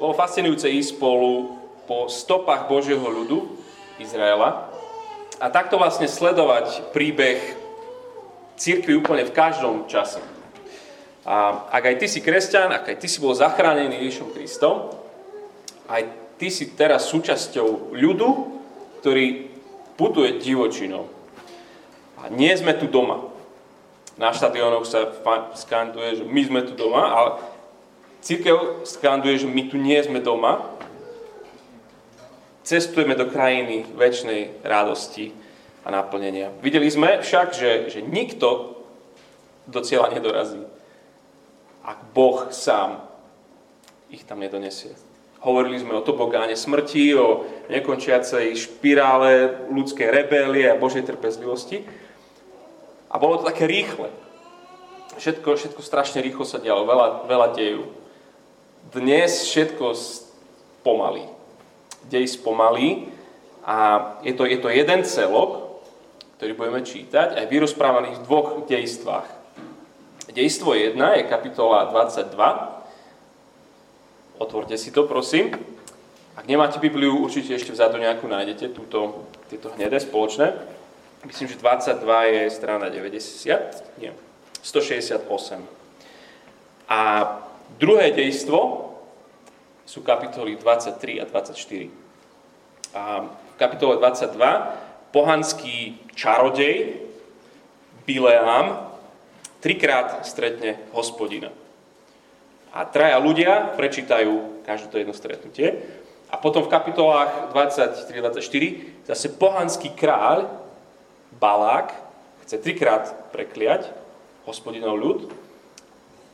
Bolo fascinujúce ísť spolu po stopách Božieho ľudu, Izraela, a takto vlastne sledovať príbeh církvy úplne v každom čase. A ak aj ty si kresťan, ak aj ty si bol zachránený Ježišom Kristom, aj ty si teraz súčasťou ľudu, ktorý putuje divočinou. A nie sme tu doma. Na štadiónoch sa skanduje, že my sme tu doma, ale církev skanduje, že my tu nie sme doma. Cestujeme do krajiny väčšnej radosti a naplnenia. Videli sme však, že, že nikto do cieľa nedorazí, ak Boh sám ich tam nedonesie. Hovorili sme o tobogáne smrti, o nekončiacej špirále ľudskej rebélie a Božej trpezlivosti. A bolo to také rýchle. Všetko, všetko strašne rýchlo sa dialo, veľa, veľa dejú. Dnes všetko spomalí. Dej spomalí a je to, je to jeden celok, ktorý budeme čítať, aj vyrozprávaných v dvoch dejstvách. Dejstvo 1 je kapitola 22. Otvorte si to, prosím. Ak nemáte Bibliu, určite ešte vzadu nejakú nájdete, túto, tieto hnedé spoločné. Myslím, že 22 je strana 90, nie, 168. A druhé dejstvo sú kapitoly 23 a 24. A v kapitole 22 pohanský čarodej Bileám trikrát stretne hospodina. A traja ľudia prečítajú každé to jedno stretnutie. A potom v kapitolách 23-24 zase pohanský kráľ Balák chce trikrát prekliať hospodinov ľud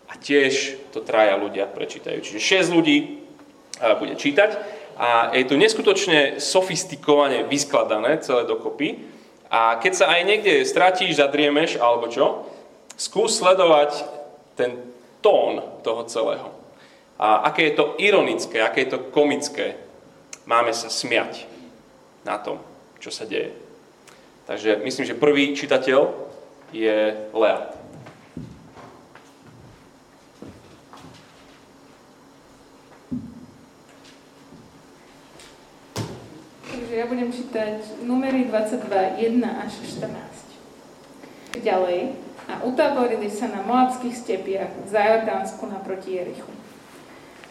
a tiež to traja ľudia prečítajú. Čiže 6 ľudí bude čítať a je to neskutočne sofistikovane vyskladané celé dokopy. A keď sa aj niekde stratíš, zadriemeš alebo čo, skús sledovať ten tón toho celého. A aké je to ironické, aké je to komické. Máme sa smiať na tom, čo sa deje. Takže myslím, že prvý čitateľ je Leat. ja budem čítať numery 22, 1 až 14. Ďalej. A utáborili sa na Moabských stepiach za Jordánsku naproti Jerichu.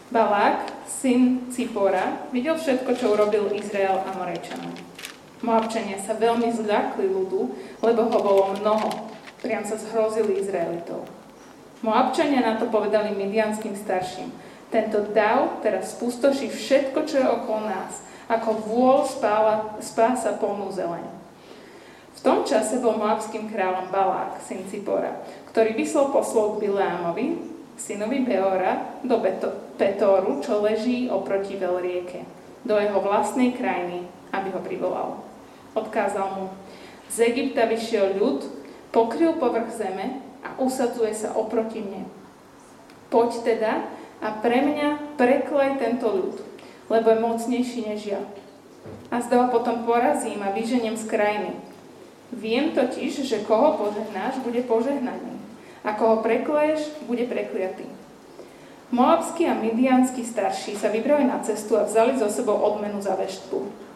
Balák, syn Cipora, videl všetko, čo urobil Izrael a Morečanom. Moabčania sa veľmi zľakli ľudu, lebo ho bolo mnoho. Priam sa zhrozili Izraelitov. Moabčania na to povedali midianským starším. Tento dav teraz spustoší všetko, čo je okolo nás ako vôľ spála, spása polnú zeleň. V tom čase bol moabským kráľom Balák, syn Cipora, ktorý vyslal poslov k Bileámovi, synovi Beora, do Beto- Petóru, čo leží oproti veľrieke, do jeho vlastnej krajiny, aby ho privolal. Odkázal mu, z Egypta vyšiel ľud, pokryl povrch zeme a usadzuje sa oproti mne. Poď teda a pre mňa preklaj tento ľud, lebo je mocnejší než ja. A zda ho potom porazím a vyženiem z krajiny. Viem totiž, že koho požehnáš, bude požehnaný. A koho prekleješ, bude prekliatý. Moabskí a midianskí starší sa vybrali na cestu a vzali zo sebou odmenu za veštbu.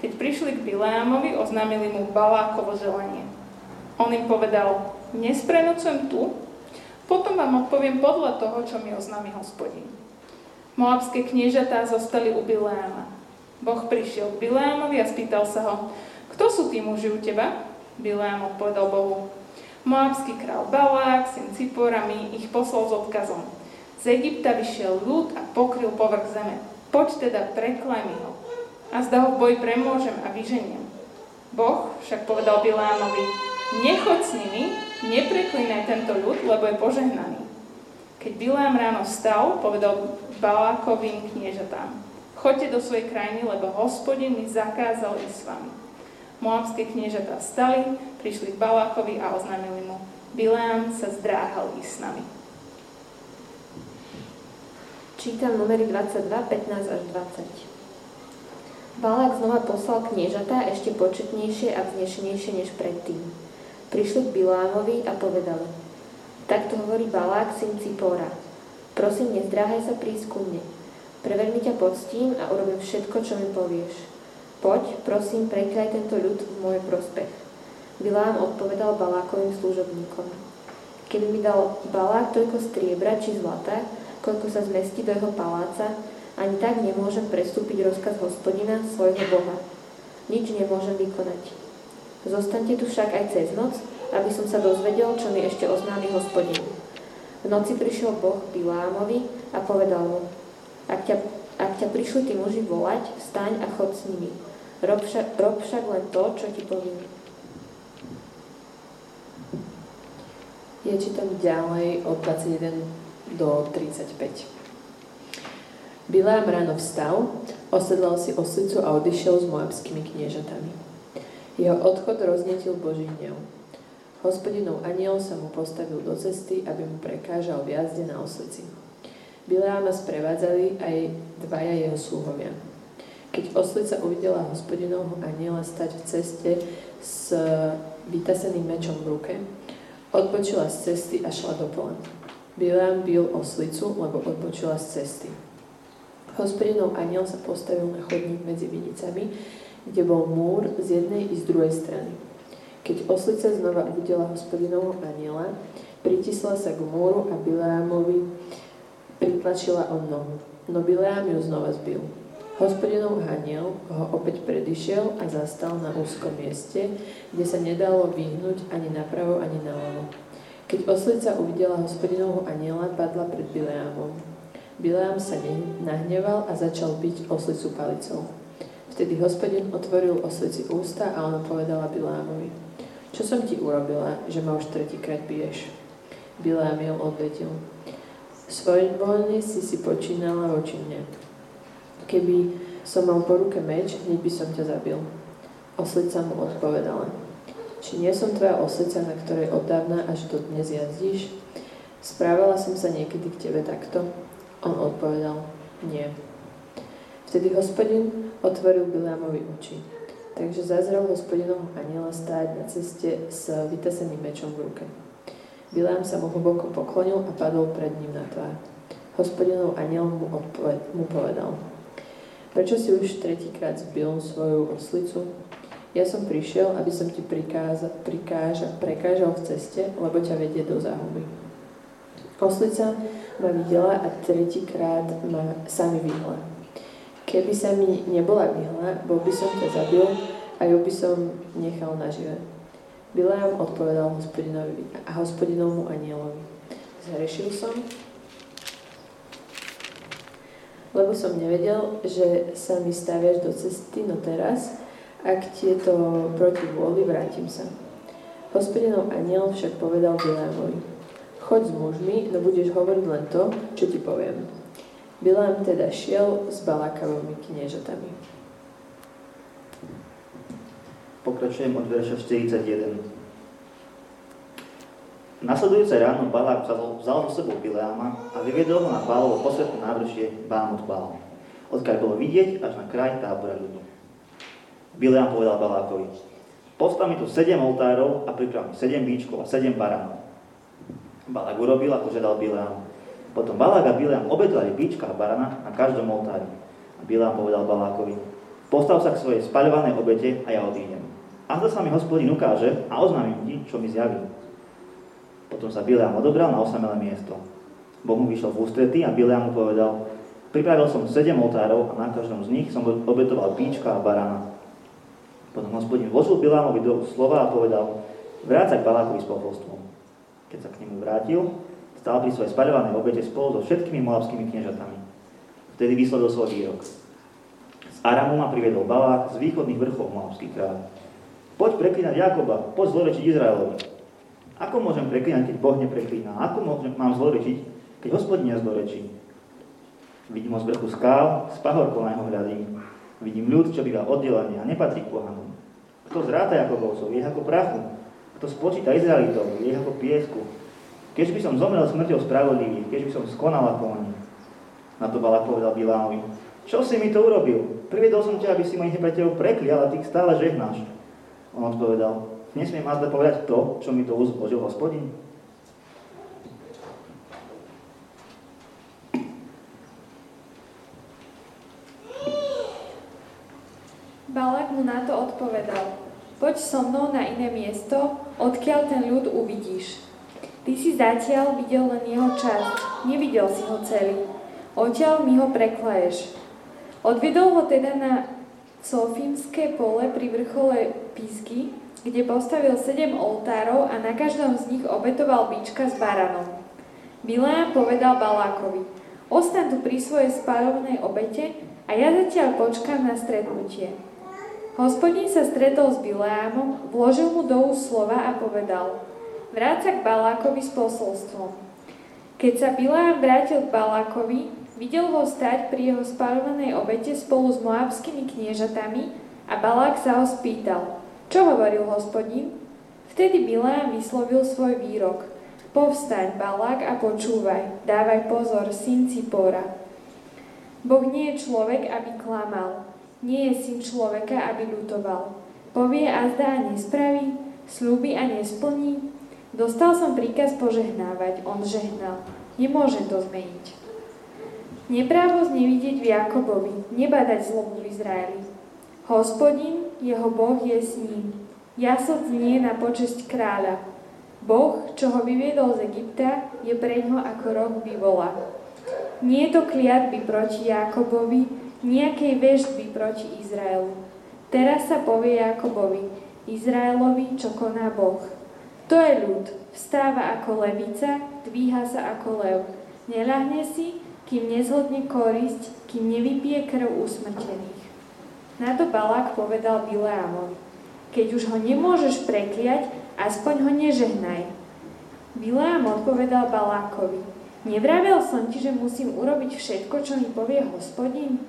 Keď prišli k Bileámovi, oznámili mu Balákovo želanie. On im povedal, nesprenocujem tu, potom vám odpoviem podľa toho, čo mi oznámi hospodin. Moabské kniežatá zostali u Bileáma. Boh prišiel k Bileámovi a spýtal sa ho, kto sú tí muži u teba? Bileám odpovedal Bohu, Moabský král Balák, syn Cipora, mi ich poslal s odkazom. Z Egypta vyšiel ľud a pokryl povrch zeme. Poď teda, preklaj mi ho. A zda ho v boji premôžem a vyženiem. Boh však povedal Bileámovi, nechoď s nimi, nepreklínaj tento ľud, lebo je požehnaný. Keď Bileám ráno vstal, povedal Balákovým kniežatám. Choďte do svojej krajiny, lebo hospodin mi zakázal ísť s vami. Moabské kniežatá vstali, prišli k Balákovi a oznámili mu. Bileám sa zdráhal ísť s nami. Čítam numery 22, 15 až 20. Balák znova poslal kniežatá ešte početnejšie a vznešenejšie než predtým. Prišli k Bilámovi a povedali, takto hovorí Balák, syn Cipora, Prosím, nezdráhaj sa prísť ku mne. Preveľmi ťa poctím a urobím všetko, čo mi povieš. Poď, prosím, prekľaj tento ľud v môj prospech. Bilám odpovedal Balákovým služobníkom. Keby mi dal Balák toľko striebra či zlata, koľko sa zmestí do jeho paláca, ani tak nemôžem prestúpiť rozkaz hospodina, svojho Boha. Nič nemôžem vykonať. Zostaňte tu však aj cez noc, aby som sa dozvedel, čo mi ešte oznámi hospodin. V noci prišiel Boh Bilámovi a povedal mu, ak ťa, ak ťa prišli tí muži volať, vstaň a chod s nimi. Rob však, rob však len to, čo ti poviem. Ja čítam ďalej od 21 do 35. Bilám ráno vstal, osedlal si oslicu a odišiel s moabskými kniežatami. Jeho odchod roznetil Boží hnev. Hospodinov aniel sa mu postavil do cesty, aby mu prekážal v jazde na oslici. Bileáma sprevádzali aj dvaja jeho sluhovia. Keď oslica uvidela hospodinovho aniela stať v ceste s vytaseným mečom v ruke, Odbočila z cesty a šla do pola. Bileam bil oslicu, lebo odbočila z cesty. Hospodinov aniel sa postavil na chodník medzi vinicami, kde bol múr z jednej i z druhej strany. Keď oslica znova uvidela hospodinovho aniela, pritisla sa k múru a Bileamovi pritlačila o nohu. No Bileam ju znova zbil. Hospodinov aniel ho opäť predišiel a zastal na úzkom mieste, kde sa nedalo vyhnúť ani napravo, ani naľavo. Keď oslica uvidela hospodinovho aniela, padla pred Bileámom. Bileám sa nahneval a začal byť oslicu palicou. Vtedy hospodin otvoril oslici ústa a ona povedala Bileámovi, čo som ti urobila, že ma už tretíkrát biješ? Bileám jej odvetil, svojvoľne si si počínala voči mne Keby som mal po ruke meč, hneď by som ťa zabil. Oslica mu odpovedala. Či nie som tvoja oslica, na ktorej od dávna až do dnes jazdíš? Správala som sa niekedy k tebe takto? On odpovedal, nie. Vtedy hospodin otvoril Bilámovi oči. Takže zazrel hospodinovho aniela stáť na ceste s vytaseným mečom v ruke. Bilám sa mu hlboko poklonil a padol pred ním na tvár. Hospodinov aniel mu, odpoved- mu povedal, Prečo si už tretíkrát zbil svoju oslicu? Ja som prišiel, aby som ti prikáza, prikáža, prekážal v ceste, lebo ťa vedie do záhuby. Oslica ma videla a tretíkrát ma sami vyhla. Keby sa mi nebola vyhla, bol by som ťa zabil a ju by som nechal nažive. Bileam odpovedal hospodinovi a hospodinovmu anielovi. Zhrešil som lebo som nevedel, že sa mi staviaš do cesty, no teraz, ak ti je to proti vôli, vrátim sa. Hospodinov aniel však povedal Bilámovi, choď s mužmi, no budeš hovoriť len to, čo ti poviem. Bilám teda šiel s Balákavými kniežatami. Pokračujem od verša 41. Nasledujúce ráno Balák vzal, so sebou Bileáma a vyviedol ho na Bálovo posvetné návršie Bámot Bál, odkiaľ bolo vidieť až na kraj tábora ľudu. Bileám povedal Balákovi, postav mi tu sedem oltárov a priprav mi sedem bíčkov a sedem baránov. Balák urobil, ako žiadal Bileám. Potom Balák a Bileám obetovali bíčka a barana na každom oltári. A Bileám povedal Balákovi, postav sa k svojej spaľovanej obete a ja odídem. A to sa mi hospodin ukáže a oznámim ti, čo mi zjaví. Potom sa Bileam odobral na osamelé miesto. Boh mu vyšiel v ústretí a Bileam mu povedal, pripravil som sedem oltárov a na každom z nich som obetoval píčka a barana. Potom hospodin vložil Bileamovi do slova a povedal, vráť sa k Balákovi s poholstvom. Keď sa k nemu vrátil, stál pri svojej spaľovanej obete spolu so všetkými moabskými kniežatami. Vtedy vyslovil svoj výrok. Z Aramu ma priviedol Balák z východných vrchov moabských kráľ. Poď preklínať Jakoba, poď zlovečiť Izraelovi. Ako môžem preklínať, keď Boh nepreklína? Ako môžem, mám zlorečiť, keď hospodin nezlorečí? Vidím ho z vrchu skál, z pahorkov na jeho hľadím. Vidím ľud, čo býva oddelený a nepatrí k pohanom. Kto zráta Jakobovcov, je ako prachu. Kto spočíta Izraelitov, je ako piesku. Keď by som zomrel smrťou spravodlivých, keď by som skonal ako oni. Na to Balak povedal Bilámovi, čo si mi to urobil? Priviedol som ťa, aby si mojich nepriateľov preklial a ty ich stále žehnáš. On odpovedal, nesmiem azda povedať to, čo mi to uzložil hospodin. Balak mu na to odpovedal, poď so mnou na iné miesto, odkiaľ ten ľud uvidíš. Ty si zatiaľ videl len jeho časť, nevidel si ho celý. Odtiaľ mi ho preklaješ. Odvedol ho teda na Sofímske pole pri vrchole Pizky, kde postavil sedem oltárov a na každom z nich obetoval bíčka s baranom. Bileám povedal Balákovi, ostan tu pri svojej spárovnej obete a ja zatiaľ počkám na stretnutie. Hospodín sa stretol s Bileámom, vložil mu do úst slova a povedal, vráť sa k Balákovi s posolstvom. Keď sa Bileám vrátil k Balákovi, Videl ho stať pri jeho spalovanej obete spolu s moabskými kniežatami a Balák sa ho spýtal, čo hovoril hospodín? Vtedy Bileám vyslovil svoj výrok. Povstaň, Balák, a počúvaj, dávaj pozor, syn Cipora. Boh nie je človek, aby klamal, nie je syn človeka, aby ľutoval. Povie a zdá nespraví, slúbi a nesplní. Dostal som príkaz požehnávať, on žehnal. Nemôžem to zmeniť. Neprávosť nevidieť v Jakobovi, nebadať zlobu v Izraeli. Hospodin, jeho Boh je s ním. Jasot znie na počesť kráľa. Boh, čo ho vyviedol z Egypta, je pre ňo ako roh bivola. Nie je to kliatby proti Jakobovi, nejakej vežby proti Izraelu. Teraz sa povie Jakobovi, Izraelovi, čo koná Boh. To je ľud, vstáva ako levica, dvíha sa ako lev. Neľahne si, kým nezhodne korisť, kým nevypije krv usmrtených. Na to Balák povedal Bileámovi, keď už ho nemôžeš prekliať, aspoň ho nežehnaj. Bileám odpovedal Balákovi, nevravel som ti, že musím urobiť všetko, čo mi povie hospodin?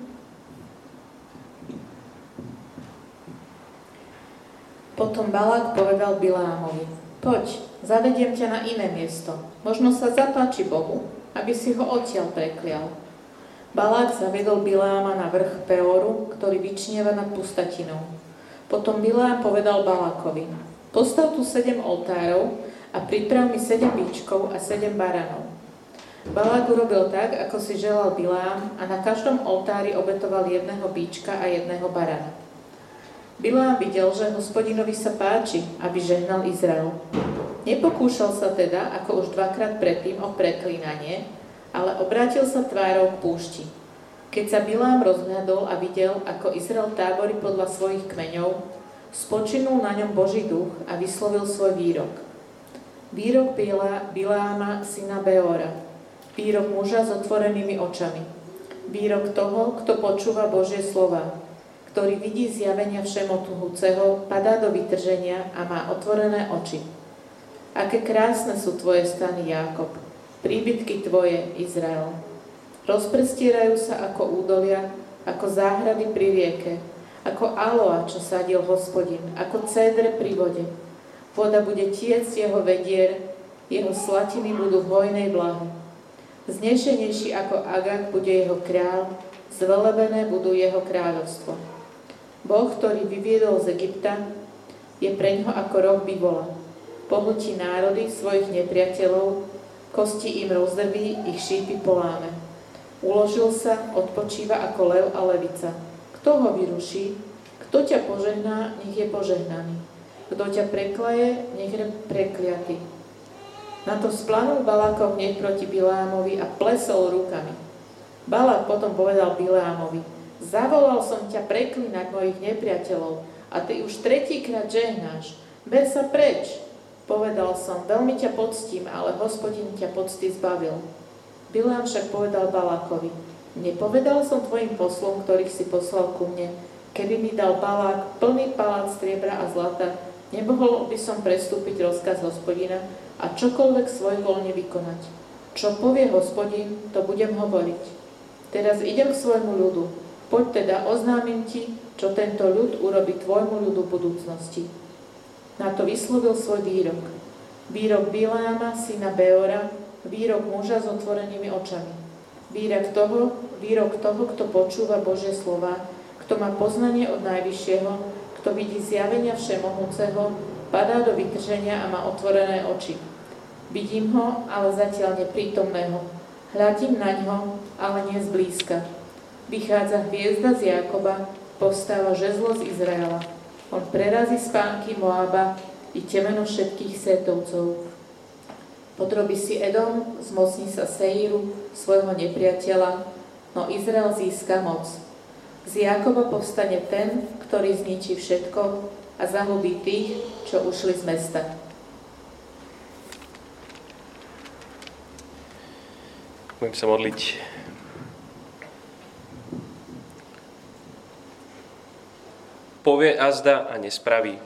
Potom Balák povedal Bileámovi, poď, zavediem ťa na iné miesto, možno sa zapáči Bohu aby si ho odtiaľ preklial. Balák zavedol Biláma na vrch Peoru, ktorý vyčnieva nad pustatinou. Potom Bilám povedal Balákovi, postav tu sedem oltárov a priprav mi sedem bíčkov a sedem baranov. Balák urobil tak, ako si želal Bilám a na každom oltári obetoval jedného bíčka a jedného barana. Bilám videl, že hospodinovi sa páči, aby žehnal Izrael. Nepokúšal sa teda, ako už dvakrát predtým, o preklínanie, ale obrátil sa tvárou k púšti. Keď sa Bilám rozhľadol a videl, ako Izrael táborí podľa svojich kmeňov, spočinul na ňom Boží duch a vyslovil svoj výrok. Výrok Biláma, syna Beora. Výrok muža s otvorenými očami. Výrok toho, kto počúva Božie slova, ktorý vidí zjavenia všemotuhúceho, padá do vytrženia a má otvorené oči. Aké krásne sú tvoje stany, Jákob, príbytky tvoje, Izrael. Rozprestierajú sa ako údolia, ako záhrady pri rieke, ako aloa, čo sadil hospodin, ako cédre pri vode. Voda bude tiec jeho vedier, jeho slatiny budú v hojnej blahe. Znešenejší ako Agak bude jeho král, zvelebené budú jeho kráľovstvo. Boh, ktorý vyviedol z Egypta, je pre ňo ako roh bivola pohltí národy svojich nepriateľov, kosti im rozdrví, ich šípy poláme. Uložil sa, odpočíva ako lev a levica. Kto ho vyruší? Kto ťa požehná, nech je požehnaný. Kto ťa preklaje, nech je prekliatý. Na to splanul Balákov hneď proti Bileámovi a plesol rukami. Balák potom povedal Bileámovi, zavolal som ťa preklinať mojich nepriateľov a ty už tretíkrát žehnáš. Ber sa preč, Povedal som, veľmi ťa poctím, ale hospodin ťa pocty zbavil. Bilám však povedal Balákovi, nepovedal som tvojim poslom, ktorých si poslal ku mne, keby mi dal Balák plný palác striebra a zlata, nemohol by som prestúpiť rozkaz hospodina a čokoľvek svojvoľne vykonať. Čo povie hospodin, to budem hovoriť. Teraz idem k svojmu ľudu. Poď teda oznámim ti, čo tento ľud urobi tvojmu ľudu budúcnosti. Na to vyslovil svoj výrok. Výrok Bileama, syna Beora, výrok muža s otvorenými očami. Výrok toho, výrok toho, kto počúva Božie slova, kto má poznanie od Najvyššieho, kto vidí zjavenia Všemohúceho, padá do vytrženia a má otvorené oči. Vidím ho, ale zatiaľ neprítomného. Hľadím na ňo, ale nie zblízka. Vychádza hviezda z Jakoba, povstáva žezlo z Izraela. On prerazí spánky Moába i temeno všetkých sétovcov. Podrobí si Edom, zmocní sa Seiru, svojho nepriateľa, no Izrael získa moc. Z Jakoba povstane ten, ktorý zničí všetko a zahubí tých, čo ušli z mesta. Budem sa modliť. Povie azda a nespraví,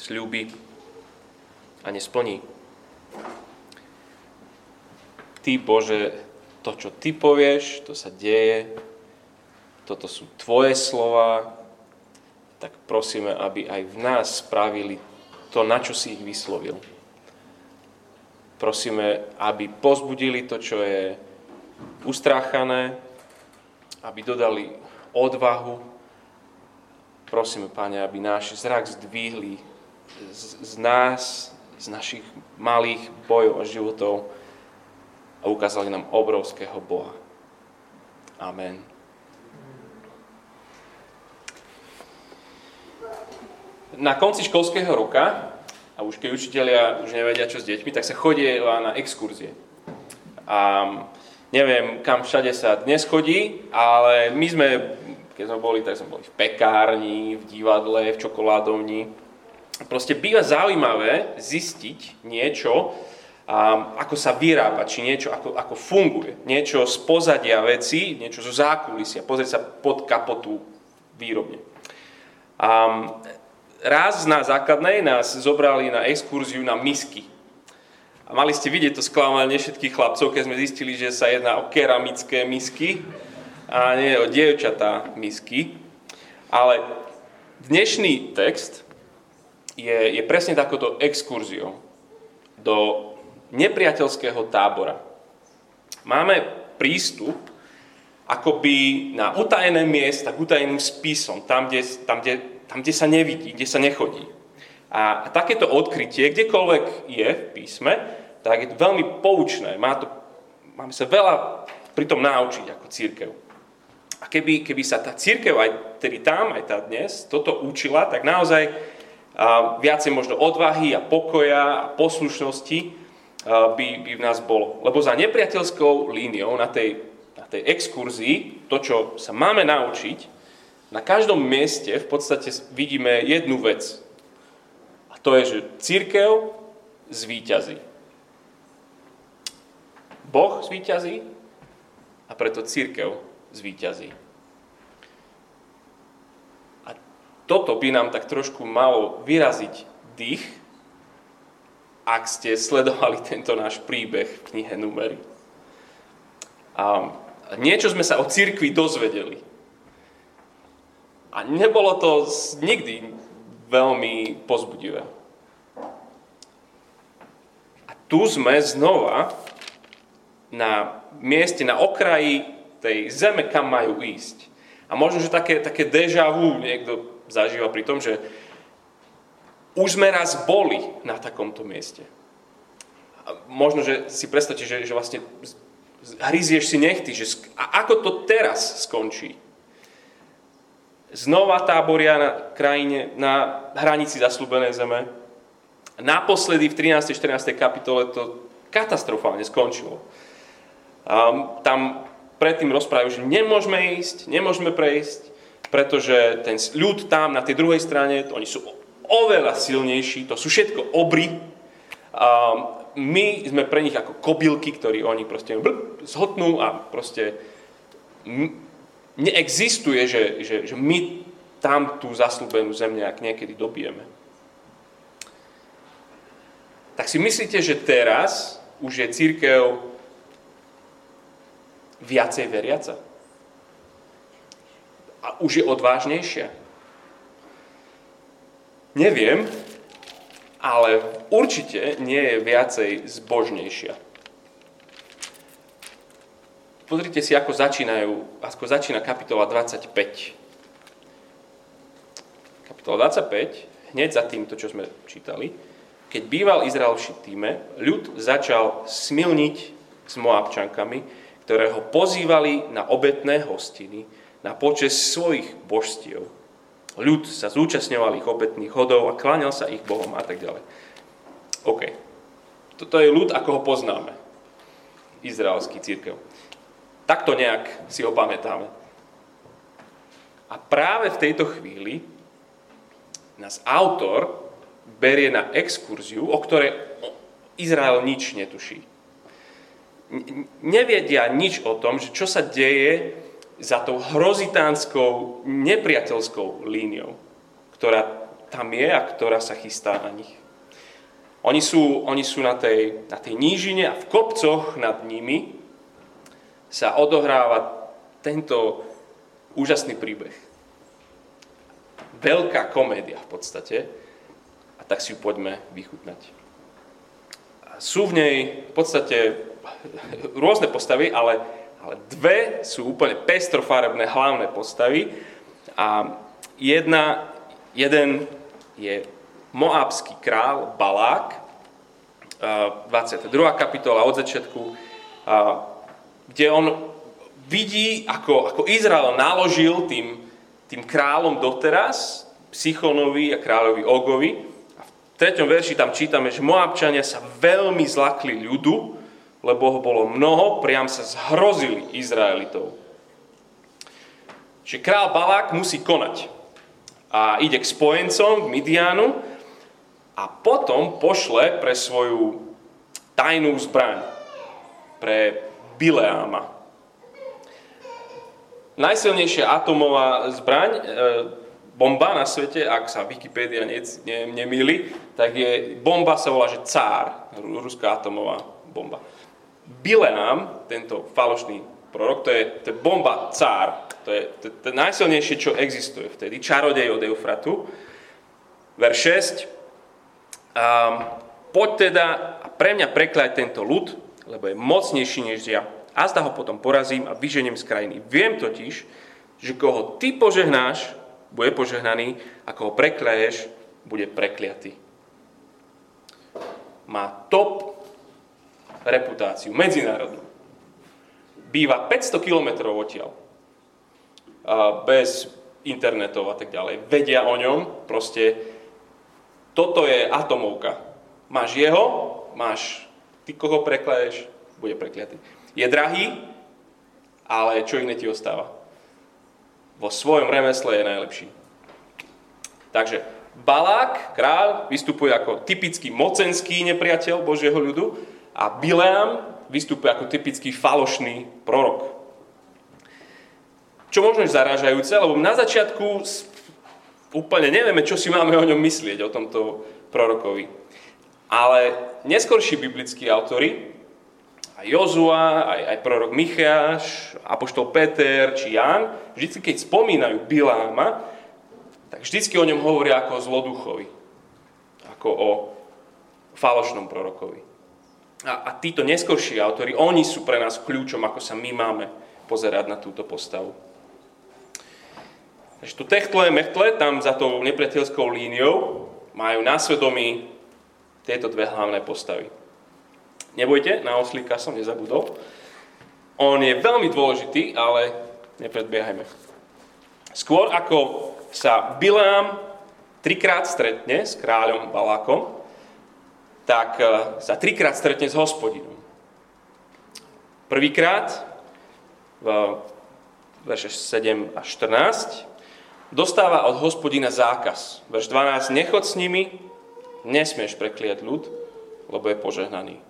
sľúbi a nesplní. Ty, Bože, to, čo Ty povieš, to sa deje, toto sú Tvoje slova, tak prosíme, aby aj v nás spravili to, na čo si ich vyslovil. Prosíme, aby pozbudili to, čo je ustráchané, aby dodali odvahu. Prosíme, Pane, aby náš zrak zdvihli z, z nás, z našich malých bojov a životov a ukázali nám obrovského Boha. Amen. Na konci školského roka, a už keď učiteľia už nevedia, čo s deťmi, tak sa chodí na exkurzie. A neviem, kam všade sa dnes chodí, ale my sme, keď sme boli, tak sme boli v pekárni, v divadle, v čokoládovni. Proste býva zaujímavé zistiť niečo, um, ako sa vyrába, či niečo ako, ako funguje. Niečo z pozadia veci, niečo zo zákulisia, pozrieť sa pod kapotu výrobne. Um, raz na základnej nás zobrali na exkurziu na misky. A mali ste vidieť to sklamanie všetkých chlapcov, keď sme zistili, že sa jedná o keramické misky a nie o dievčatá misky. Ale dnešný text je, je presne takouto exkurziou do nepriateľského tábora. Máme prístup akoby na utajené miesta, k utajeným spisom, tam kde, tam, kde, tam, kde sa nevidí, kde sa nechodí. A takéto odkrytie, kdekoľvek je v písme, tak je veľmi poučné. Má to, máme sa veľa pri tom naučiť ako církev. A keby, keby sa tá církev aj tedy tam, aj tá dnes, toto učila, tak naozaj a viacej možno odvahy a pokoja a poslušnosti by, by v nás bolo. Lebo za nepriateľskou líniou na tej, na tej exkurzii, to, čo sa máme naučiť, na každom mieste v podstate vidíme jednu vec. A to je, že církev zvíťazí. Boh zvíťazí a preto církev zvíťazí. A toto by nám tak trošku malo vyraziť dých, ak ste sledovali tento náš príbeh v knihe Numery. A niečo sme sa o cirkvi dozvedeli. A nebolo to nikdy veľmi pozbudivé. A tu sme znova na mieste, na okraji tej zeme, kam majú ísť. A možno, že také, také deja vu niekto zažíva pri tom, že už sme raz boli na takomto mieste. A možno, že si predstavte, že, že vlastne hryzieš si nechty, že a ako to teraz skončí. Znova táboria na krajine, na hranici zaslúbenej zeme. Naposledy v 13. 14. kapitole to katastrofálne skončilo. Um, tam predtým rozprávajú, že nemôžeme ísť, nemôžeme prejsť, pretože ten ľud tam na tej druhej strane, oni sú oveľa silnejší, to sú všetko obry. A my sme pre nich ako kobylky, ktorí oni proste zhotnú a proste neexistuje, že, že, že my tam tú zaslúbenú zem nejak niekedy dobijeme. Tak si myslíte, že teraz už je církev viacej veriaca? A už je odvážnejšia? Neviem, ale určite nie je viacej zbožnejšia. Pozrite si, ako, začínajú, ako začína kapitola 25. Kapitola 25, hneď za týmto, čo sme čítali, keď býval Izrael v Šitíme, ľud začal smilniť s Moabčankami, ktoré ho pozývali na obetné hostiny na počes svojich božstiev ľud sa zúčastňoval ich obetných hodov a kláňal sa ich Bohom a tak ďalej. OK. Toto je ľud, ako ho poznáme. Izraelský církev. Takto nejak si ho pamätáme. A práve v tejto chvíli nás autor berie na exkurziu, o ktorej Izrael nič netuší. Nevedia nič o tom, že čo sa deje za tou hrozitánskou, nepriateľskou líniou, ktorá tam je a ktorá sa chystá na nich. Oni sú, oni sú na, tej, na tej nížine a v kopcoch nad nimi sa odohráva tento úžasný príbeh. Veľká komédia v podstate. A tak si ju poďme vychutnať. Sú v nej v podstate rôzne postavy, ale, ale dve sú úplne pestrofarebné hlavné postavy. A jedna, jeden je moábsky král Balák, 22. kapitola od začiatku, kde on vidí, ako, ako Izrael naložil tým, tým kráľom doteraz, Psychonovi a kráľovi Ogovi. A v treťom verši tam čítame, že Moabčania sa veľmi zlakli ľudu, lebo ho bolo mnoho, priam sa zhrozili Izraelitov. Čiže král Balák musí konať. A ide k spojencom, k Midianu a potom pošle pre svoju tajnú zbraň, pre Bileáma, najsilnejšia atomová zbraň, e, bomba na svete, ak sa Wikipedia ne, ne, nemýli, tak je, bomba sa volá, že cár, ruská atomová bomba. Bileám, tento falošný prorok, to je, to je bomba cár, to je, to, to najsilnejšie, čo existuje vtedy, čarodej od Eufratu. Verš 6. Um, poď teda a pre mňa prekľať tento ľud, lebo je mocnejší než ja a zda ho potom porazím a vyženiem z krajiny. Viem totiž, že koho ty požehnáš, bude požehnaný, ako ho prekleješ, bude prekliatý. Má top reputáciu, medzinárodnú. Býva 500 kilometrov odtiaľ. Bez internetov a tak ďalej. Vedia o ňom, proste toto je atomovka. Máš jeho, máš ty, koho prekleješ, bude prekliatý. Je drahý, ale čo iné ti ostáva? Vo svojom remesle je najlepší. Takže Balák, kráľ, vystupuje ako typický mocenský nepriateľ Božieho ľudu a Bileam vystupuje ako typický falošný prorok. Čo možno je zarážajúce, lebo na začiatku úplne nevieme, čo si máme o ňom myslieť, o tomto prorokovi. Ale neskorší biblickí autory aj Jozua, aj, aj prorok Micheáš, apoštol Peter či Ján, vždy keď spomínajú Biláma, tak vždycky o ňom hovoria ako o zloduchovi, ako o falošnom prorokovi. A, a títo neskorší autori, oni sú pre nás kľúčom, ako sa my máme pozerať na túto postavu. Takže tu techtle, mechtle, tam za tou nepriateľskou líniou majú na svedomí tieto dve hlavné postavy. Nebojte, na oslíka som nezabudol. On je veľmi dôležitý, ale nepredbiehajme. Skôr ako sa Bilám trikrát stretne s kráľom Balákom, tak sa trikrát stretne s hospodinom. Prvýkrát v verše 7 a 14 dostáva od hospodina zákaz. Verš 12, nechod s nimi, nesmieš prekliať ľud, lebo je požehnaný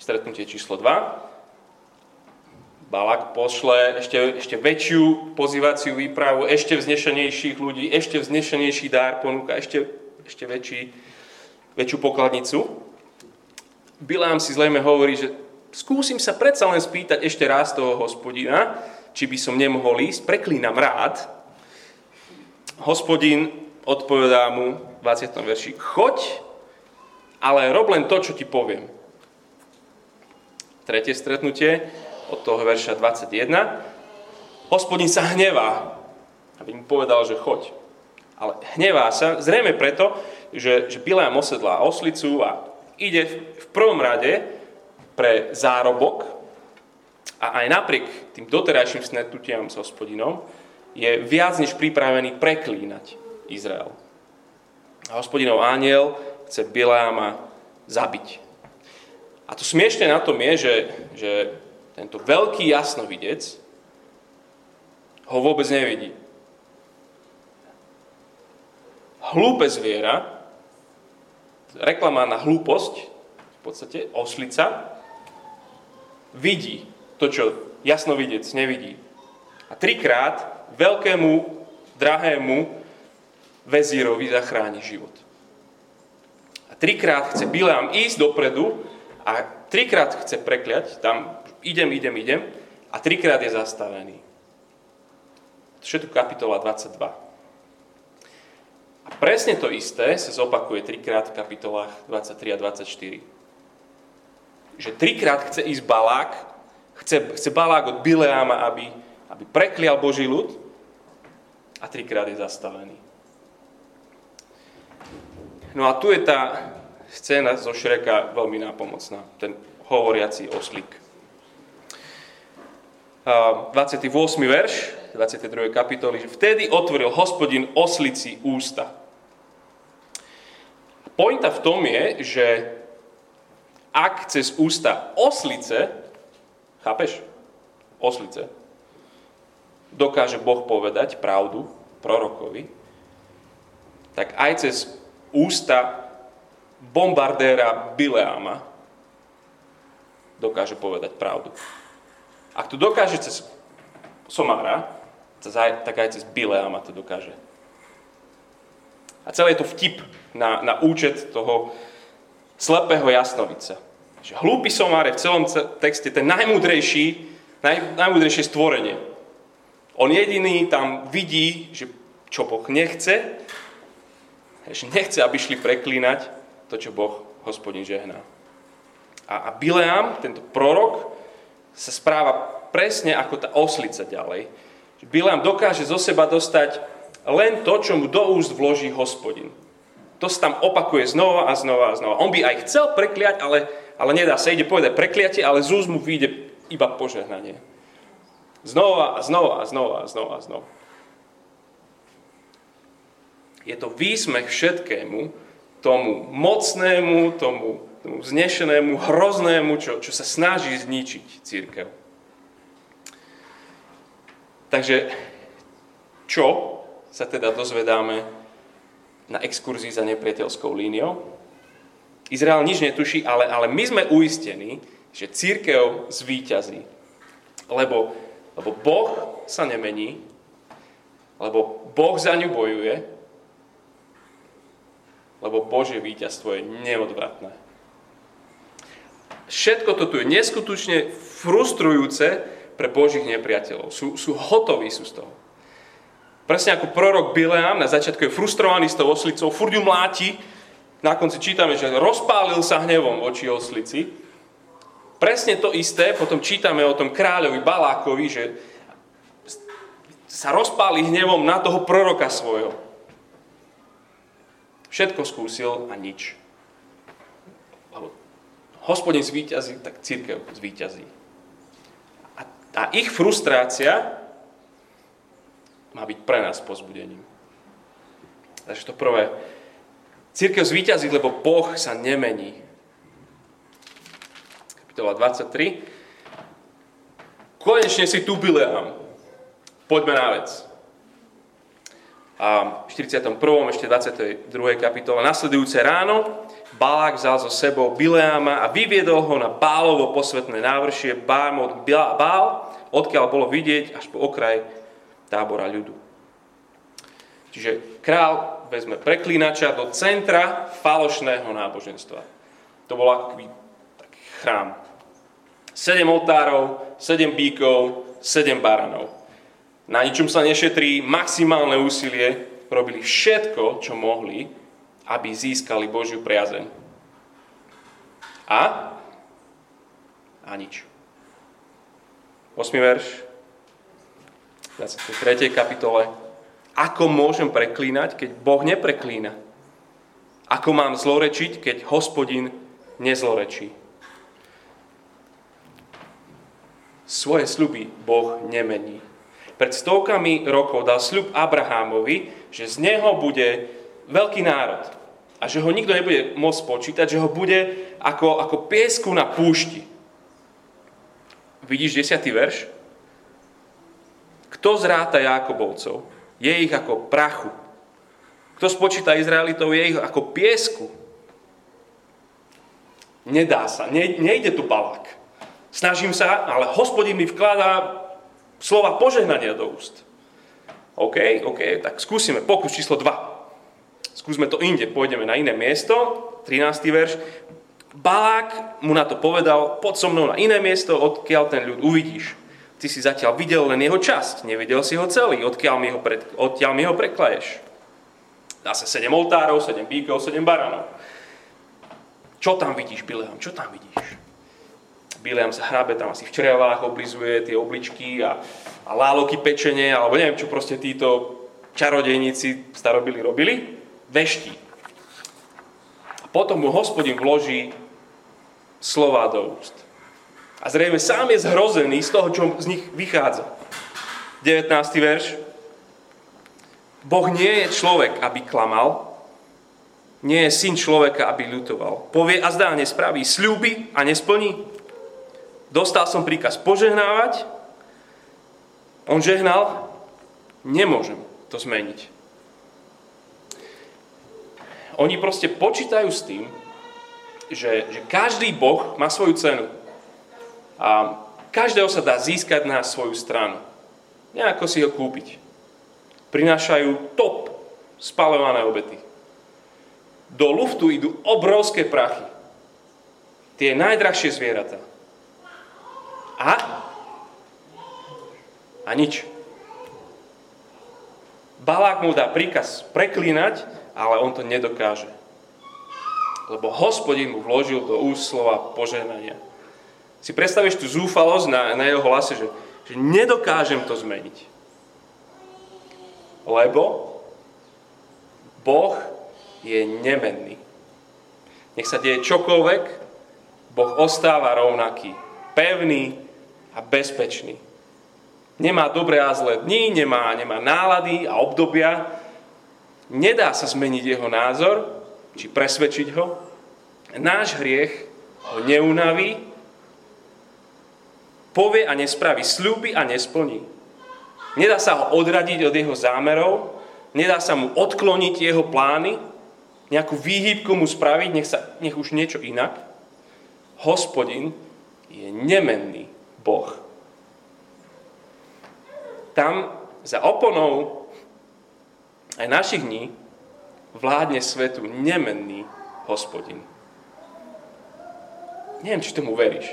stretnutie číslo 2. Balak pošle ešte, ešte väčšiu pozývaciu výpravu, ešte vznešenejších ľudí, ešte vznešenejší dár ponúka, ešte, ešte väčší, väčšiu pokladnicu. Bilám si zlejme hovorí, že skúsim sa predsa len spýtať ešte raz toho hospodina, či by som nemohol ísť, preklínam rád. Hospodin odpovedá mu v 20. verši, choď, ale rob len to, čo ti poviem tretie stretnutie od toho verša 21. Hospodin sa hnevá, aby mu povedal, že choď. Ale hnevá sa, zrejme preto, že, že Bileam osedlá oslicu a ide v, prvom rade pre zárobok a aj napriek tým doterajším stretnutiam s hospodinom je viac než pripravený preklínať Izrael. A hospodinov aniel chce Bileáma zabiť. A to smiešne na tom je, že, že tento veľký jasnovidec ho vôbec nevidí. Hlúpe zviera, reklama na hlúposť, v podstate oslica, vidí to, čo jasnovidec nevidí. A trikrát veľkému, drahému vezírovi zachráni život. A trikrát chce Bileam ísť dopredu a trikrát chce prekliať, tam idem, idem, idem a trikrát je zastavený. Všetko kapitola 22. A presne to isté sa zopakuje trikrát v kapitolách 23 a 24. Že trikrát chce ísť Balák, chce, chce Balák od Bileáma, aby, aby preklial Boží ľud a trikrát je zastavený. No a tu je tá scéna zo Šreka veľmi nápomocná, ten hovoriaci oslík. 28. verš 22. kapitoly, že vtedy otvoril hospodin oslici ústa. Pointa v tom je, že ak cez ústa oslice, chápeš? Oslice, dokáže Boh povedať pravdu prorokovi, tak aj cez ústa bombardéra Bileáma dokáže povedať pravdu. Ak to dokáže cez Somára, tak aj cez Bileáma to dokáže. A celé je to vtip na, na účet toho slepého jasnovica. Že hlúpy je v celom texte ten najmúdrejší, naj, najmúdrejšie stvorenie. On jediný tam vidí, že čo Boh nechce, že nechce, aby šli preklínať to, čo Boh, hospodin, žehná. A, a Bileam, tento prorok, sa správa presne ako tá oslica ďalej. Bileam dokáže zo seba dostať len to, čo mu do úst vloží hospodin. To sa tam opakuje znova a znova a znova. On by aj chcel prekliať, ale, ale nedá sa. Ide povedať prekliatie, ale z úst mu vyjde iba požehnanie. Znova a znova a znova a znova a znova. Je to výsmech všetkému, tomu mocnému, tomu, tomu znešenému, hroznému, čo, čo sa snaží zničiť církev. Takže čo sa teda dozvedáme na exkurzii za nepriateľskou líniou? Izrael nič netuší, ale, ale my sme uistení, že církev zvíťazí. Lebo lebo Boh sa nemení, lebo Boh za ňu bojuje, lebo Božie víťazstvo je neodvratné. Všetko toto je neskutočne frustrujúce pre Božích nepriateľov. Sú, sú hotoví sú z toho. Presne ako prorok Bileam, na začiatku je frustrovaný s tou oslicou, furt ju mláti, na konci čítame, že rozpálil sa hnevom voči oslici, Presne to isté potom čítame o tom kráľovi Balákovi, že sa rozpáli hnevom na toho proroka svojho. Všetko skúsil a nič. Lebo hospodin zvýťazí, tak církev zvýťazí. A, ich frustrácia má byť pre nás pozbudením. Takže to prvé. Církev zvýťazí, lebo Boh sa nemení kapitola 23. Konečne si tu Bileam. Poďme na vec. A v 41. ešte 22. kapitola. Nasledujúce ráno Balák vzal so sebou Bileáma a vyviedol ho na Bálovo posvetné návršie Bámot Bál, odkiaľ bolo vidieť až po okraj tábora ľudu. Čiže král vezme preklínača do centra falošného náboženstva. To bol aký taký chrám. 7 oltárov, 7 bíkov, 7 baranov. Na ničom sa nešetrí, maximálne úsilie, robili všetko, čo mohli, aby získali Božiu priazeň. A? A nič. 8. verš, 23. kapitole. Ako môžem preklínať, keď Boh nepreklína? Ako mám zlorečiť, keď hospodin nezlorečí? Svoje sľuby Boh nemení. pred stovkami rokov dal sľub Abrahámovi, že z neho bude veľký národ a že ho nikto nebude môcť počítať, že ho bude ako, ako piesku na púšti. Vidíš desiatý verš? Kto zráta Jákobovcov? Je ich ako prachu. Kto spočíta Izraelitov? Je ich ako piesku. Nedá sa, ne, nejde tu balák. Snažím sa, ale hospodin mi vkladá slova požehnania do úst. OK, OK, tak skúsime pokus číslo 2. Skúsme to inde, pôjdeme na iné miesto, 13. verš. Balák mu na to povedal, poď so mnou na iné miesto, odkiaľ ten ľud uvidíš. Ty si zatiaľ videl len jeho časť, nevidel si ho celý, odkiaľ mi ho, pred, odkiaľ mi ho preklaješ. Dá sa 7 oltárov, 7 bíkov, 7 baranov. Čo tam vidíš, Bileam? Čo tam vidíš? Bileam sa hrabe tam asi v črevách, oblizuje tie obličky a, a láloky pečenie, alebo neviem, čo proste títo čarodejníci starobili robili. Veští. A potom mu hospodin vloží slova do úst. A zrejme sám je zhrozený z toho, čo z nich vychádza. 19. verš. Boh nie je človek, aby klamal, nie je syn človeka, aby ľutoval. Povie a zdá nespraví, sľúbi a nesplní. Dostal som príkaz požehnávať, on žehnal, nemôžem to zmeniť. Oni proste počítajú s tým, že, že každý boh má svoju cenu. A každého sa dá získať na svoju stranu. Nejako si ho kúpiť. Prinášajú top spalované obety do luftu idú obrovské prachy. Tie najdrahšie zvieratá. A? A nič. Balák mu dá príkaz preklínať, ale on to nedokáže. Lebo hospodin mu vložil do úst slova požehnania. Si predstavíš tú zúfalosť na, na jeho hlase, že, že nedokážem to zmeniť. Lebo Boh je nemenný. Nech sa deje čokoľvek, Boh ostáva rovnaký, pevný a bezpečný. Nemá dobré a zlé dni, nemá, nemá nálady a obdobia. Nedá sa zmeniť jeho názor, či presvedčiť ho. Náš hriech ho neunaví, povie a nespraví, slúbi a nesplní. Nedá sa ho odradiť od jeho zámerov, nedá sa mu odkloniť jeho plány, nejakú výhybku mu spraviť, nech, sa, nech už niečo inak. Hospodin je nemenný Boh. Tam za oponou aj našich dní vládne svetu nemenný hospodin. Neviem, či tomu veríš.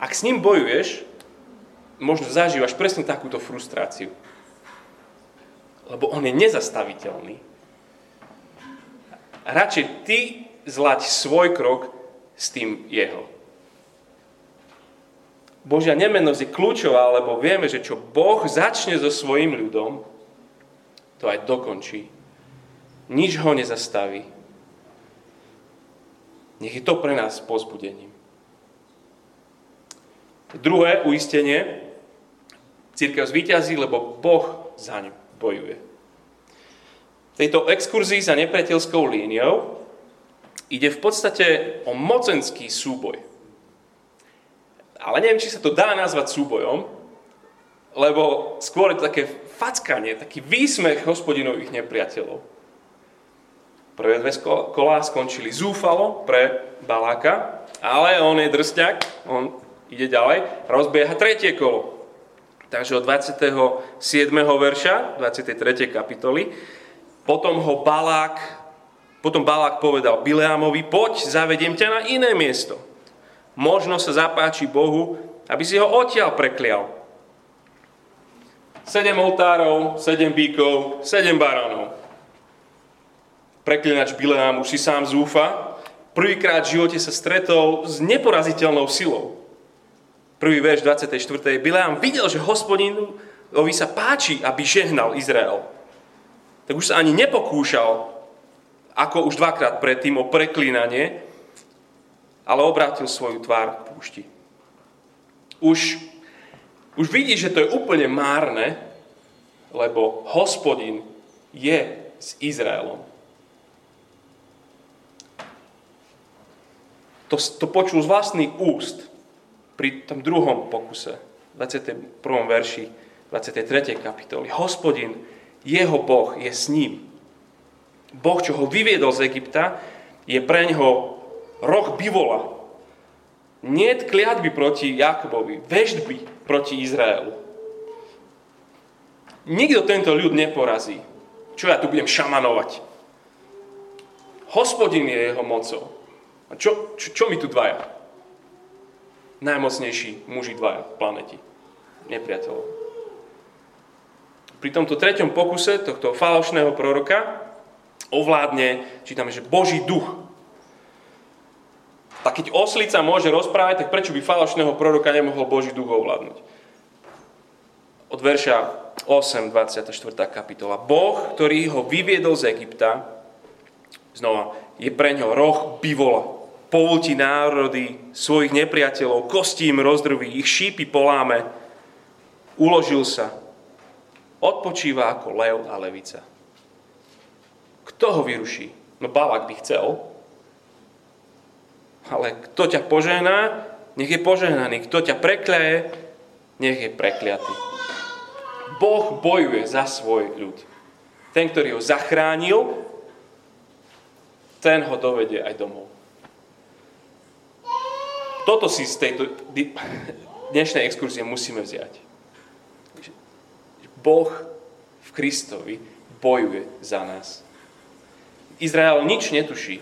Ak s ním bojuješ, možno zažívaš presne takúto frustráciu lebo on je nezastaviteľný. Radšej ty zlať svoj krok s tým jeho. Božia nemennosť je kľúčová, lebo vieme, že čo Boh začne so svojim ľudom, to aj dokončí. Nič ho nezastaví. Nech je to pre nás pozbudením. Druhé uistenie. Církev zvíťazí, lebo Boh za ňu bojuje. V tejto exkurzii za nepriateľskou líniou ide v podstate o mocenský súboj. Ale neviem, či sa to dá nazvať súbojom, lebo skôr je to také fackanie, taký výsmech hospodinových nepriateľov. Prvé dve kolá skončili zúfalo pre Baláka, ale on je drsťak, on ide ďalej, rozbieha tretie kolo. Takže od 27. verša, 23. kapitoly, potom ho Balák, potom Balák povedal Bileamovi, poď, zavediem ťa na iné miesto. Možno sa zapáči Bohu, aby si ho odtiaľ preklial. Sedem oltárov, sedem bíkov, sedem baránov. Preklinač Bileam už si sám zúfa. Prvýkrát v živote sa stretol s neporaziteľnou silou prvý verš 24. Bileam videl, že hospodinovi sa páči, aby žehnal Izrael. Tak už sa ani nepokúšal, ako už dvakrát predtým, o preklínanie, ale obrátil svoju tvár k púšti. Už už vidí, že to je úplne márne, lebo hospodin je s Izraelom. To, to počul z vlastných úst pri tom druhom pokuse, 21. verši 23. kapitoly. Hospodin, jeho Boh je s ním. Boh, čo ho vyviedol z Egypta, je pre ňoho roh bivola. Nie kliatby proti Jakobovi, veždby proti Izraelu. Nikto tento ľud neporazí. Čo ja tu budem šamanovať? Hospodin je jeho mocou. A čo, čo, čo mi tu dvaja? Najmocnejší muži dvaja v planeti. Nepriateľov. Pri tomto treťom pokuse tohto falošného proroka ovládne, čítame, že Boží duch. Tak keď oslica môže rozprávať, tak prečo by falošného proroka nemohol Boží duch ovládnuť? Od verša 8, 24. kapitola. Boh, ktorý ho vyviedol z Egypta, znova, je pre ňo roh bivola. Poulti národy svojich nepriateľov, kostím rozdrví, ich šípy poláme. Uložil sa. Odpočíva ako lev a levica. Kto ho vyruší? No Balak by chcel. Ale kto ťa požehná, nech je požehnaný. Kto ťa prekľaje, nech je prekliatý. Boh bojuje za svoj ľud. Ten, ktorý ho zachránil, ten ho dovedie aj domov. Toto si z tejto dnešnej exkurzie musíme vziať. Boh v Kristovi bojuje za nás. Izrael nič netuší.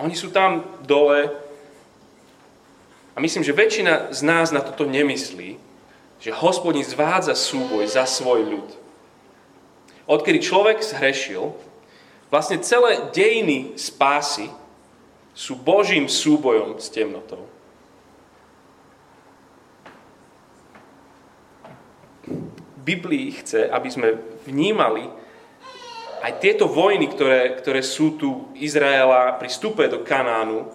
Oni sú tam dole a myslím, že väčšina z nás na toto nemyslí, že hospodin zvádza súboj za svoj ľud. Odkedy človek zhrešil, vlastne celé dejiny spásy sú Božím súbojom s temnotou. Biblii chce, aby sme vnímali aj tieto vojny, ktoré, ktoré sú tu Izraela pri vstupe do Kanánu,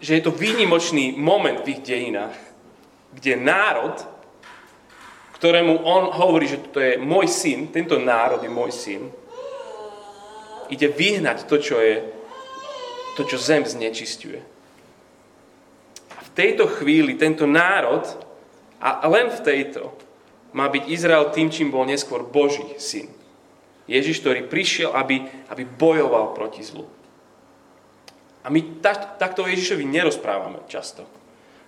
že je to výnimočný moment v ich dejinách, kde národ, ktorému on hovorí, že to je môj syn, tento národ je môj syn, ide vyhnať to, čo je, to, čo zem znečistuje. A v tejto chvíli tento národ, a len v tejto, má byť Izrael tým, čím bol neskôr Boží syn. Ježiš, ktorý prišiel, aby, aby bojoval proti zlu. A my tak, takto Ježišovi nerozprávame často.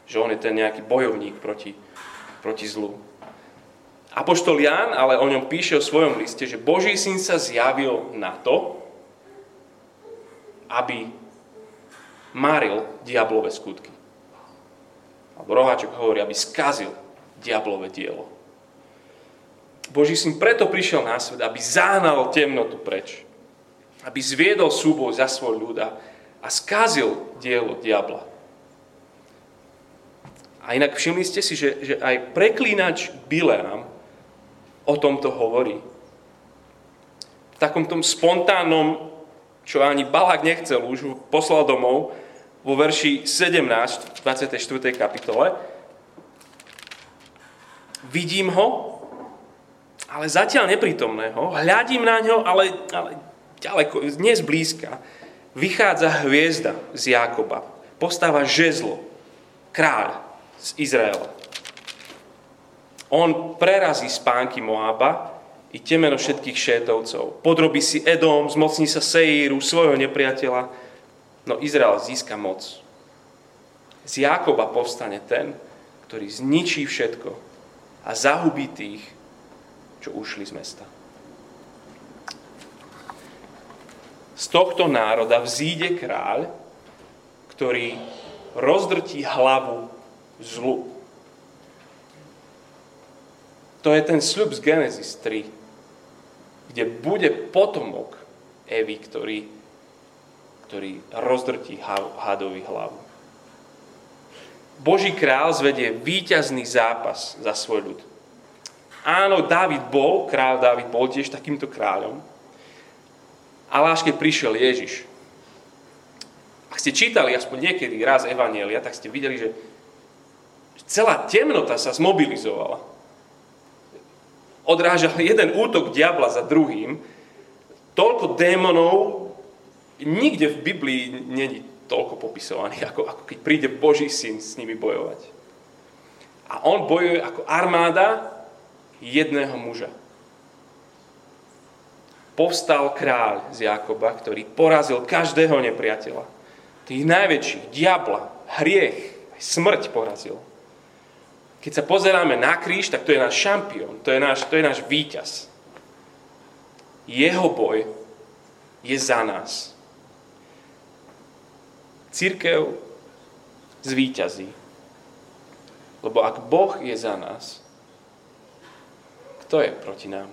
Že on je ten nejaký bojovník proti, proti zlu. Apoštol Ján ale o ňom píše o svojom liste, že Boží syn sa zjavil na to, aby maril diablové skutky. Alebo roháčok hovorí, aby skazil diablové dielo. Boží syn preto prišiel na svet, aby zahnal temnotu preč. Aby zviedol súboj za svoj ľuda a skázil dielo diabla. A inak všimli ste si, že, že aj preklínač Bileam o tomto hovorí. V takom tom spontánnom, čo ani Balák nechcel už, poslal domov vo verši 17, 24. kapitole. Vidím ho, ale zatiaľ neprítomného, hľadím na ňo, ale, ale ďaleko, dnes blízka, vychádza hviezda z Jákoba. Postáva žezlo, kráľ z Izraela. On prerazí spánky Moába i temeno všetkých šétovcov. Podrobí si Edom, zmocní sa Seíru, svojho nepriateľa, no Izrael získa moc. Z Jákoba povstane ten, ktorý zničí všetko a zahubí tých, čo ušli z mesta. Z tohto národa vzíde kráľ, ktorý rozdrtí hlavu zlu. To je ten sľub z Genesis 3, kde bude potomok Evy, ktorý, ktorý rozdrtí hadovi hlavu. Boží král zvedie víťazný zápas za svoj ľud. Áno, Dávid bol, kráľ Dávid bol tiež takýmto kráľom, ale až keď prišiel Ježiš, ak ste čítali aspoň niekedy raz Evanielia, tak ste videli, že Celá temnota sa zmobilizovala. Odrážal jeden útok diabla za druhým. Toľko démonov nikde v Biblii není toľko popisovaných, ako, ako keď príde Boží syn s nimi bojovať. A on bojuje ako armáda jedného muža. Povstal kráľ z Jakoba, ktorý porazil každého nepriateľa. Tých najväčších, diabla, hriech, aj smrť porazil. Keď sa pozeráme na kríž, tak to je náš šampión, to je náš, to je náš víťaz. Jeho boj je za nás. Církev zvíťazí. Lebo ak Boh je za nás, kto je proti nám?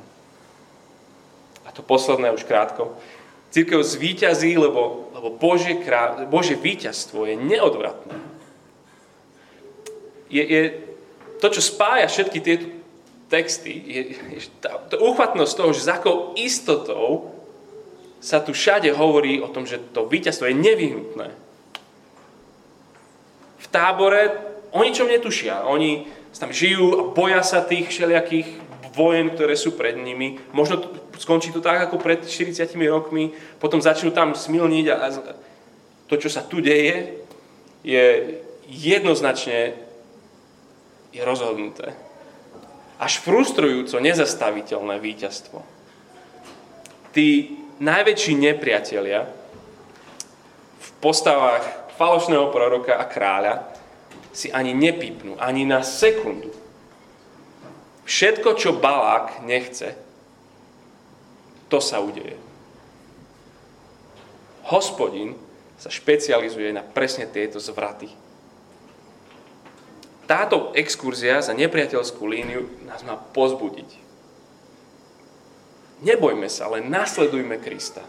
A to posledné už krátko. Církev zvíťazí, lebo, lebo Božie, krá, Božie víťazstvo je neodvratné. Je, je, to, čo spája všetky tieto texty, je, je tá, tá úchvatnosť toho, že s akou istotou sa tu všade hovorí o tom, že to víťazstvo je nevyhnutné. V tábore o ničom netušia. Oni tam žijú a boja sa tých všelijakých vojen, ktoré sú pred nimi. Možno skončí to tak, ako pred 40 rokmi, potom začnú tam smilniť a to, čo sa tu deje, je jednoznačne je rozhodnuté. Až frustrujúco nezastaviteľné víťazstvo. Tí najväčší nepriatelia v postavách falošného proroka a kráľa si ani nepípnú, ani na sekundu. Všetko, čo Balák nechce, to sa udeje. Hospodin sa špecializuje na presne tieto zvraty táto exkurzia za nepriateľskú líniu nás má pozbudiť. Nebojme sa, ale nasledujme Krista.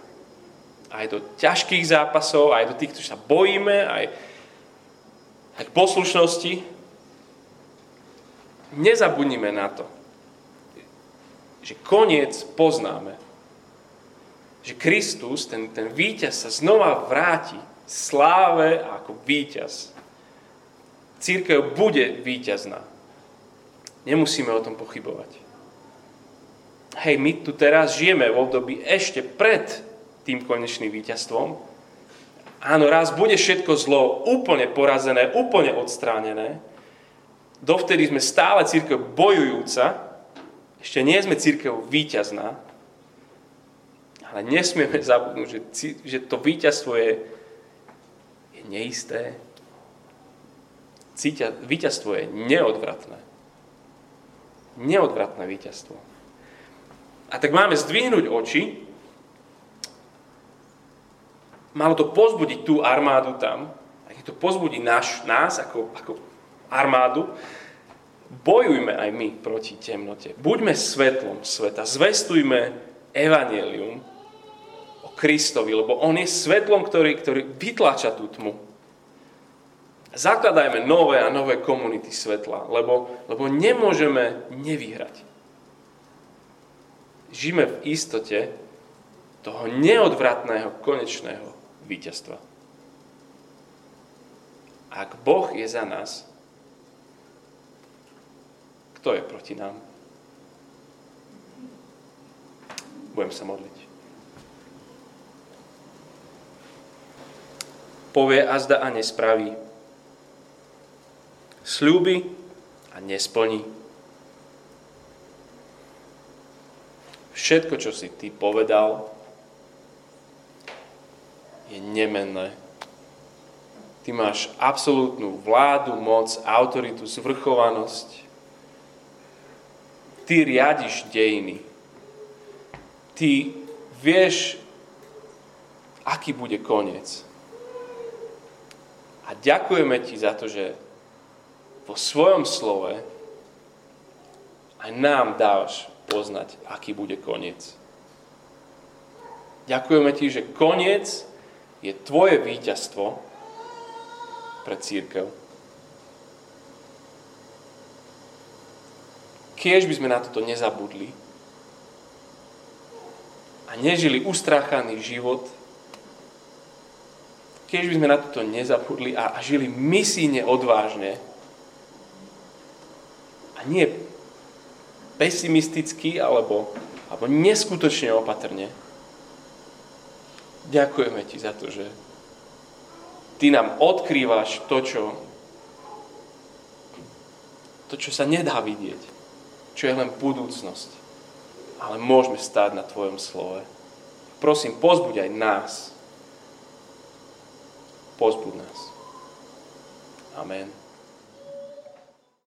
Aj do ťažkých zápasov, aj do tých, ktorí sa bojíme, aj, aj k poslušnosti. Nezabudnime na to, že koniec poznáme. Že Kristus, ten, ten víťaz, sa znova vráti sláve ako víťaz církev bude víťazná. Nemusíme o tom pochybovať. Hej, my tu teraz žijeme v období ešte pred tým konečným víťazstvom. Áno, raz bude všetko zlo úplne porazené, úplne odstránené. Dovtedy sme stále církev bojujúca, ešte nie sme církev víťazná, ale nesmieme zabudnúť, že, že to víťazstvo je, je neisté, cítia, víťazstvo je neodvratné. Neodvratné víťazstvo. A tak máme zdvihnúť oči, malo to pozbudiť tú armádu tam, a to pozbudí nás ako, ako armádu, bojujme aj my proti temnote. Buďme svetlom sveta, zvestujme evanelium o Kristovi, lebo on je svetlom, ktorý, ktorý vytlača tú tmu. Zakladajme nové a nové komunity svetla, lebo, lebo nemôžeme nevyhrať. Žijeme v istote toho neodvratného konečného víťazstva. Ak Boh je za nás, kto je proti nám? Budem sa modliť. Povie azda a nespraví Sľúbi a nesplní. Všetko, čo si ty povedal, je nemenné. Ty máš absolútnu vládu, moc, autoritu, zvrchovanosť. Ty riadiš dejiny. Ty vieš, aký bude koniec. A ďakujeme ti za to, že vo svojom slove aj nám dáš poznať, aký bude koniec. Ďakujeme ti, že koniec je tvoje víťazstvo pre církev. Kiež by sme na toto nezabudli. A nežili ustráchaný život, keď by sme na toto nezabudli a žili misíne odvážne, A nie pesimisticky alebo, alebo neskutočne opatrne. Ďakujeme ti za to, že ty nám odkrývaš to, čo, to, čo sa nedá vidieť, čo je len budúcnosť. Ale môžeme stáť na tvojom slove. Prosím, pozbuď aj nás. Pozbuď nás. Amen.